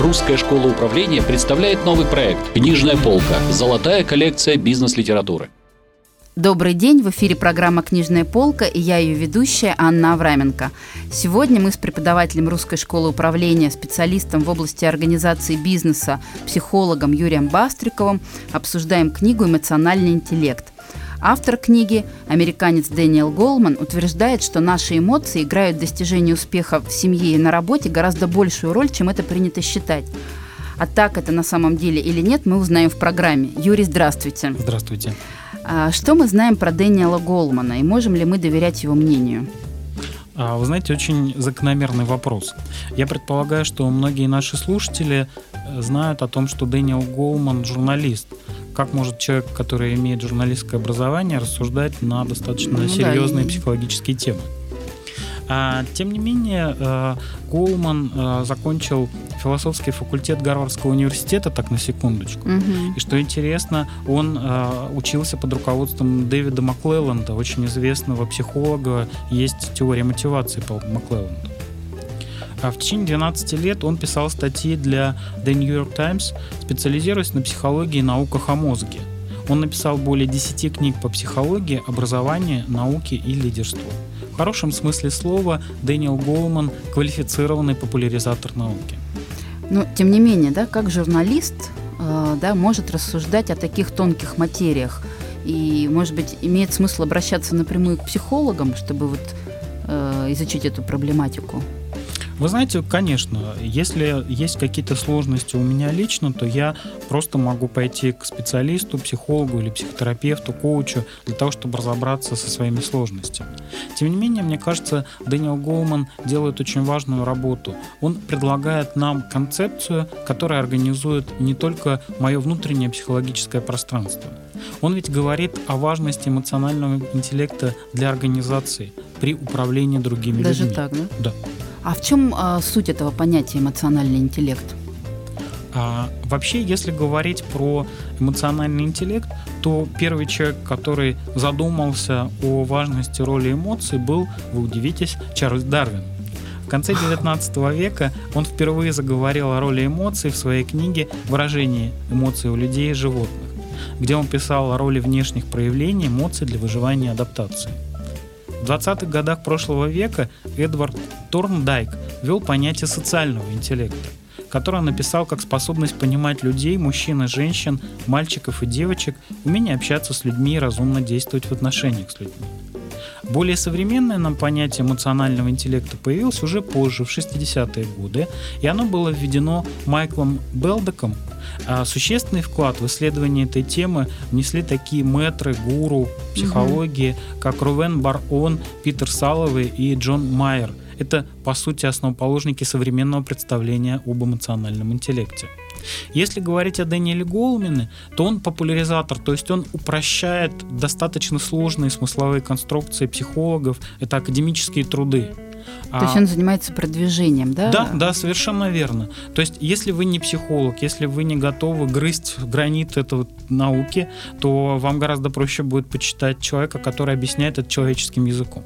Русская школа управления представляет новый проект «Книжная полка. Золотая коллекция бизнес-литературы». Добрый день, в эфире программа «Книжная полка» и я ее ведущая Анна Авраменко. Сегодня мы с преподавателем Русской школы управления, специалистом в области организации бизнеса, психологом Юрием Бастриковым обсуждаем книгу «Эмоциональный интеллект». Автор книги, американец Дэниел Голман, утверждает, что наши эмоции играют в достижении успеха в семье и на работе гораздо большую роль, чем это принято считать. А так это на самом деле или нет, мы узнаем в программе. Юрий, здравствуйте. Здравствуйте. А что мы знаем про Дэниела Голмана и можем ли мы доверять его мнению? А, вы знаете, очень закономерный вопрос. Я предполагаю, что многие наши слушатели э, знают о том, что Дэниел Голман журналист. Как может человек, который имеет журналистское образование, рассуждать на достаточно ну, серьезные да, и... психологические темы? А, тем не менее, э, Голман э, закончил философский факультет Гарвардского университета, так на секундочку. Угу. И что интересно, он э, учился под руководством Дэвида Маклелланда, очень известного психолога. Есть теория мотивации по Маклелланду. А в течение 12 лет он писал статьи для The New York Times, специализируясь на психологии и науках о мозге. Он написал более 10 книг по психологии, образованию, науке и лидерству хорошем смысле слова Дэниел Голман – квалифицированный популяризатор науки. Но, тем не менее, да, как журналист э, да, может рассуждать о таких тонких материях? И, может быть, имеет смысл обращаться напрямую к психологам, чтобы вот, э, изучить эту проблематику? Вы знаете, конечно, если есть какие-то сложности у меня лично, то я просто могу пойти к специалисту, психологу или психотерапевту, коучу для того, чтобы разобраться со своими сложностями. Тем не менее, мне кажется, Дэниел Голман делает очень важную работу. Он предлагает нам концепцию, которая организует не только мое внутреннее психологическое пространство. Он ведь говорит о важности эмоционального интеллекта для организации при управлении другими Даже людьми. Даже так, да? Да. А в чем а, суть этого понятия эмоциональный интеллект? А, вообще, если говорить про эмоциональный интеллект, то первый человек, который задумался о важности роли эмоций, был, вы удивитесь, Чарльз Дарвин. В конце 19 века он впервые заговорил о роли эмоций в своей книге «Выражение эмоций у людей и животных», где он писал о роли внешних проявлений эмоций для выживания и адаптации. В 20-х годах прошлого века Эдвард Торндайк ввел понятие социального интеллекта, которое написал как способность понимать людей, мужчин и женщин, мальчиков и девочек, умение общаться с людьми и разумно действовать в отношениях с людьми. Более современное нам понятие эмоционального интеллекта появилось уже позже, в 60-е годы, и оно было введено Майклом Белдеком. А существенный вклад в исследование этой темы внесли такие метры, гуру психологии, угу. как Рувен Бар-Он, Питер Саловый и Джон Майер. Это, по сути, основоположники современного представления об эмоциональном интеллекте. Если говорить о Дэниеле Голмине, то он популяризатор, то есть он упрощает достаточно сложные смысловые конструкции психологов, это академические труды. То есть он занимается продвижением, да? Да, да, совершенно верно. То есть, если вы не психолог, если вы не готовы грызть гранит этой науки, то вам гораздо проще будет почитать человека, который объясняет это человеческим языком.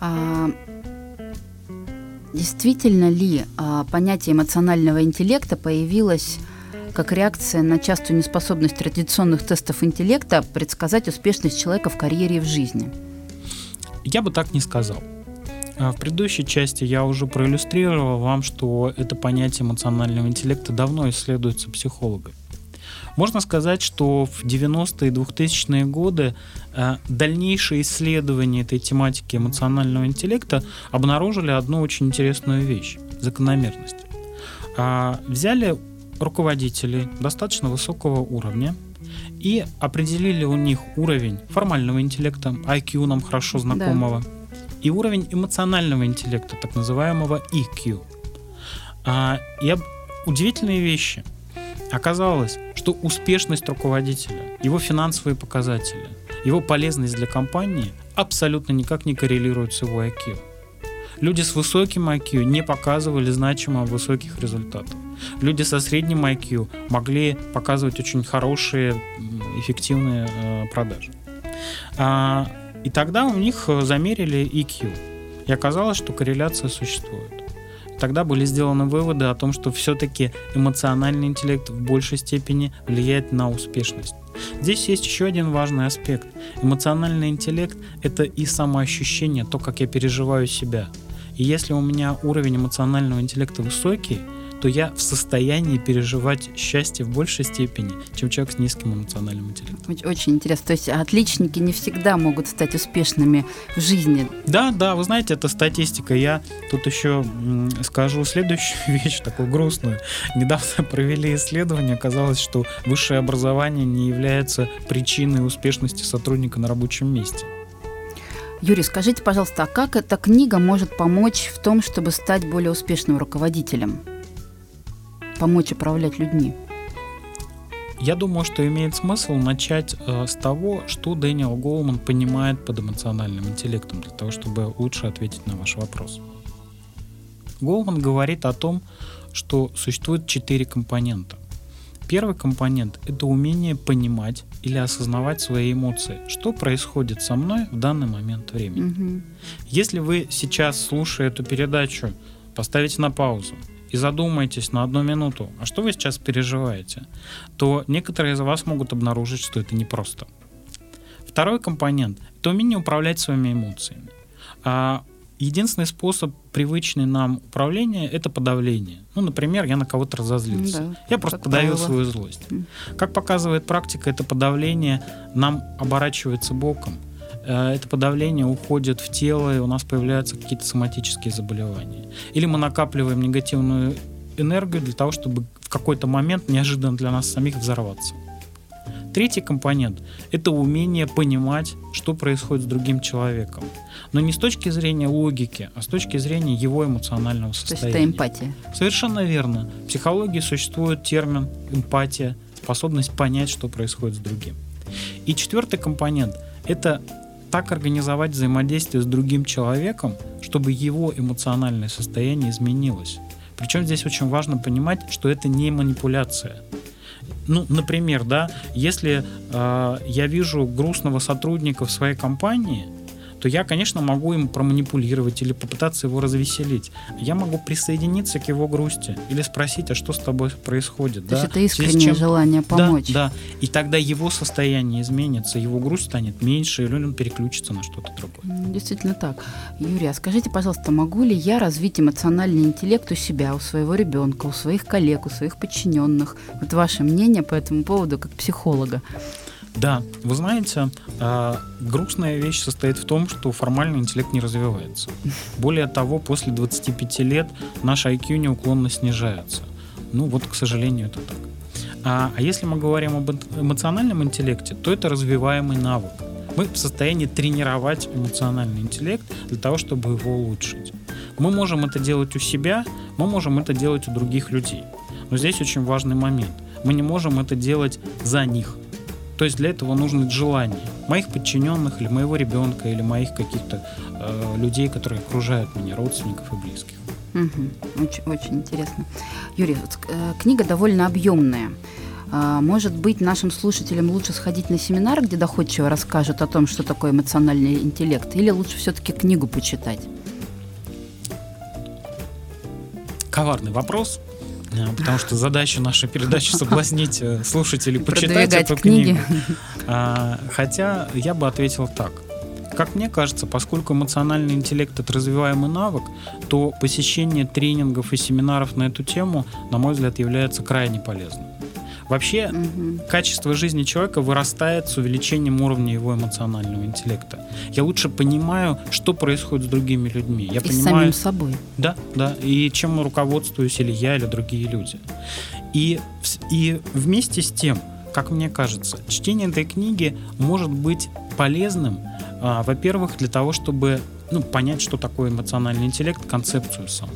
А, Действительно ли а, понятие эмоционального интеллекта появилось как реакция на частую неспособность традиционных тестов интеллекта предсказать успешность человека в карьере и в жизни? Я бы так не сказал. А, в предыдущей части я уже проиллюстрировал вам, что это понятие эмоционального интеллекта давно исследуется психологами. Можно сказать, что в 90-е и 2000-е годы э, дальнейшие исследования этой тематики эмоционального интеллекта обнаружили одну очень интересную вещь – закономерность. А, взяли руководителей достаточно высокого уровня и определили у них уровень формального интеллекта, IQ нам хорошо знакомого, да. и уровень эмоционального интеллекта, так называемого EQ. А, и удивительные вещи – Оказалось, что успешность руководителя, его финансовые показатели, его полезность для компании абсолютно никак не коррелируют с его IQ. Люди с высоким IQ не показывали значимо высоких результатов. Люди со средним IQ могли показывать очень хорошие, эффективные э, продажи. А, и тогда у них замерили EQ. И оказалось, что корреляция существует. Тогда были сделаны выводы о том, что все-таки эмоциональный интеллект в большей степени влияет на успешность. Здесь есть еще один важный аспект. Эмоциональный интеллект – это и самоощущение, то, как я переживаю себя. И если у меня уровень эмоционального интеллекта высокий – то я в состоянии переживать счастье в большей степени, чем человек с низким эмоциональным интеллектом. Очень интересно. То есть отличники не всегда могут стать успешными в жизни. Да, да, вы знаете, это статистика. Я тут еще скажу следующую вещь, такую грустную. Недавно провели исследование, оказалось, что высшее образование не является причиной успешности сотрудника на рабочем месте. Юрий, скажите, пожалуйста, а как эта книга может помочь в том, чтобы стать более успешным руководителем? Помочь управлять людьми? Я думаю, что имеет смысл начать э, с того, что Дэниел Гоулман понимает под эмоциональным интеллектом, для того, чтобы лучше ответить на ваш вопрос. Гоулман говорит о том, что существует четыре компонента. Первый компонент – это умение понимать или осознавать свои эмоции. Что происходит со мной в данный момент времени? Угу. Если вы сейчас, слушая эту передачу, поставите на паузу, и задумаетесь на одну минуту, а что вы сейчас переживаете, то некоторые из вас могут обнаружить, что это непросто. Второй компонент – это умение управлять своими эмоциями. А единственный способ привычный нам управления – это подавление. Ну, например, я на кого-то разозлился. Да, я просто подавил правило. свою злость. Как показывает практика, это подавление нам оборачивается боком. Э, это подавление уходит в тело, и у нас появляются какие-то соматические заболевания. Или мы накапливаем негативную энергию для того, чтобы в какой-то момент неожиданно для нас самих взорваться. Третий компонент – это умение понимать, что происходит с другим человеком. Но не с точки зрения логики, а с точки зрения его эмоционального состояния. То есть это эмпатия. Совершенно верно. В психологии существует термин эмпатия, способность понять, что происходит с другим. И четвертый компонент – это так организовать взаимодействие с другим человеком, чтобы его эмоциональное состояние изменилось. Причем здесь очень важно понимать, что это не манипуляция. Ну, например, да, если э, я вижу грустного сотрудника в своей компании, то я, конечно, могу им проманипулировать или попытаться его развеселить. Я могу присоединиться к его грусти или спросить, а что с тобой происходит. То да? есть это искреннее чем... желание помочь. Да, да. И тогда его состояние изменится, его грусть станет меньше, или он переключится на что-то другое. Действительно так. Юрий, а скажите, пожалуйста, могу ли я развить эмоциональный интеллект у себя, у своего ребенка, у своих коллег, у своих подчиненных? Вот ваше мнение по этому поводу как психолога. Да, вы знаете, э, грустная вещь состоит в том, что формальный интеллект не развивается. Более того, после 25 лет наш IQ неуклонно снижается. Ну вот, к сожалению, это так. А, а если мы говорим об эмоциональном интеллекте, то это развиваемый навык. Мы в состоянии тренировать эмоциональный интеллект для того, чтобы его улучшить. Мы можем это делать у себя, мы можем это делать у других людей. Но здесь очень важный момент. Мы не можем это делать за них. То есть для этого нужно желание моих подчиненных или моего ребенка или моих каких-то э, людей, которые окружают меня, родственников и близких. Угу. Очень, очень интересно. Юрий, вот, э, книга довольно объемная. А, может быть, нашим слушателям лучше сходить на семинар, где доходчиво расскажут о том, что такое эмоциональный интеллект, или лучше все-таки книгу почитать? Коварный вопрос. Э, потому что задача нашей передачи соблазнить э, слушателей почитать эту книгу. А, хотя я бы ответил так. Как мне кажется, поскольку эмоциональный интеллект это развиваемый навык, то посещение тренингов и семинаров на эту тему, на мой взгляд, является крайне полезным. Вообще, угу. качество жизни человека вырастает с увеличением уровня его эмоционального интеллекта. Я лучше понимаю, что происходит с другими людьми. Я и понимаю, с самим собой. Да, да. И чем руководствуюсь или я, или другие люди. И, и вместе с тем, как мне кажется, чтение этой книги может быть полезным, а, во-первых, для того, чтобы ну, понять, что такое эмоциональный интеллект, концепцию саму.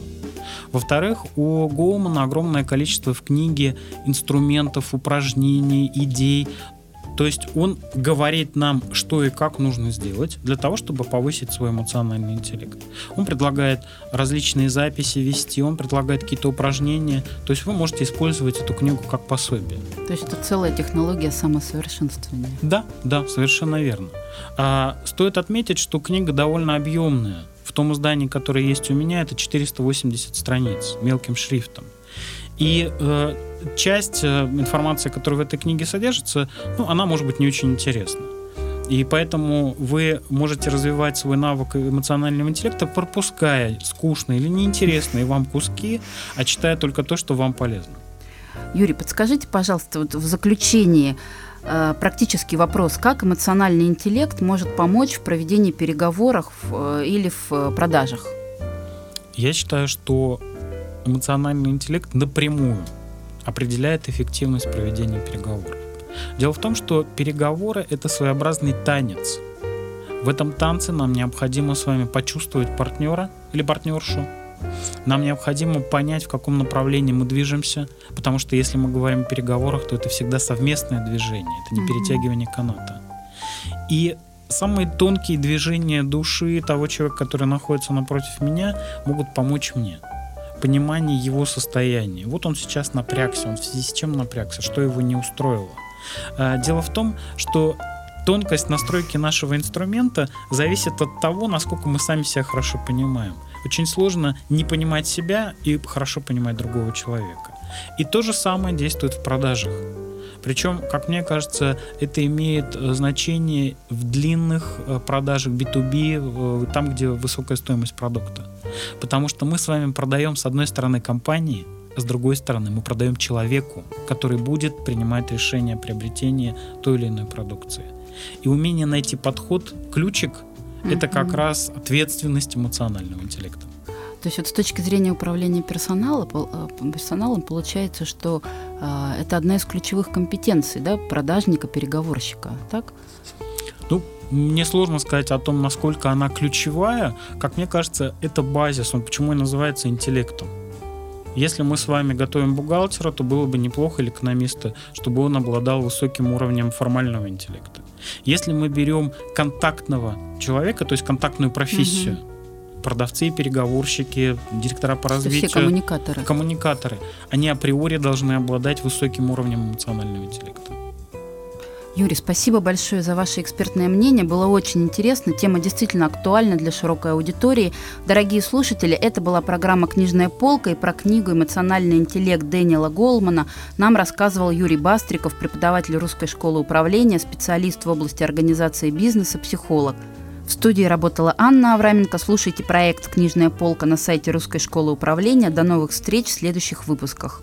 Во-вторых, у Гоумана огромное количество в книге инструментов, упражнений, идей. То есть он говорит нам, что и как нужно сделать для того, чтобы повысить свой эмоциональный интеллект. Он предлагает различные записи вести, он предлагает какие-то упражнения. То есть вы можете использовать эту книгу как пособие. То есть это целая технология самосовершенствования. Да, да, совершенно верно. А, стоит отметить, что книга довольно объемная в том издании, которое есть у меня, это 480 страниц мелким шрифтом. И э, часть э, информации, которая в этой книге содержится, ну, она может быть не очень интересна. И поэтому вы можете развивать свой навык эмоционального интеллекта, пропуская скучные или неинтересные вам куски, а читая только то, что вам полезно. Юрий, подскажите, пожалуйста, вот в заключении практический вопрос, как эмоциональный интеллект может помочь в проведении переговоров э, или в э, продажах? Я считаю, что эмоциональный интеллект напрямую определяет эффективность проведения переговоров. Дело в том, что переговоры — это своеобразный танец. В этом танце нам необходимо с вами почувствовать партнера или партнершу. Нам необходимо понять, в каком направлении мы движемся, потому что если мы говорим о переговорах, то это всегда совместное движение, это не перетягивание каната. И самые тонкие движения души того человека, который находится напротив меня, могут помочь мне понимание его состояния. Вот он сейчас напрягся, он в связи с чем напрягся, что его не устроило. А, дело в том, что тонкость настройки нашего инструмента зависит от того, насколько мы сами себя хорошо понимаем. Очень сложно не понимать себя и хорошо понимать другого человека. И то же самое действует в продажах. Причем, как мне кажется, это имеет э, значение в длинных э, продажах B2B, э, там, где высокая стоимость продукта. Потому что мы с вами продаем, с одной стороны, компании, с другой стороны, мы продаем человеку, который будет принимать решение о приобретении той или иной продукции. И умение найти подход, ключик, mm-hmm. это как раз ответственность эмоционального интеллекта. То есть вот с точки зрения управления персонала, э, персоналом получается, что э, это одна из ключевых компетенций да, продажника, переговорщика, так? Ну, мне сложно сказать о том, насколько она ключевая. Как мне кажется, это базис, он почему и называется интеллектом. Если мы с вами готовим бухгалтера, то было бы неплохо или экономиста, чтобы он обладал высоким уровнем формального интеллекта. Если мы берем контактного человека, то есть контактную профессию, угу. продавцы, переговорщики, директора по развитию, все коммуникаторы. коммуникаторы, они априори должны обладать высоким уровнем эмоционального интеллекта. Юрий, спасибо большое за ваше экспертное мнение. Было очень интересно. Тема действительно актуальна для широкой аудитории. Дорогие слушатели, это была программа «Книжная полка» и про книгу «Эмоциональный интеллект» Дэниела Голмана нам рассказывал Юрий Бастриков, преподаватель Русской школы управления, специалист в области организации бизнеса, психолог. В студии работала Анна Авраменко. Слушайте проект «Книжная полка» на сайте Русской школы управления. До новых встреч в следующих выпусках.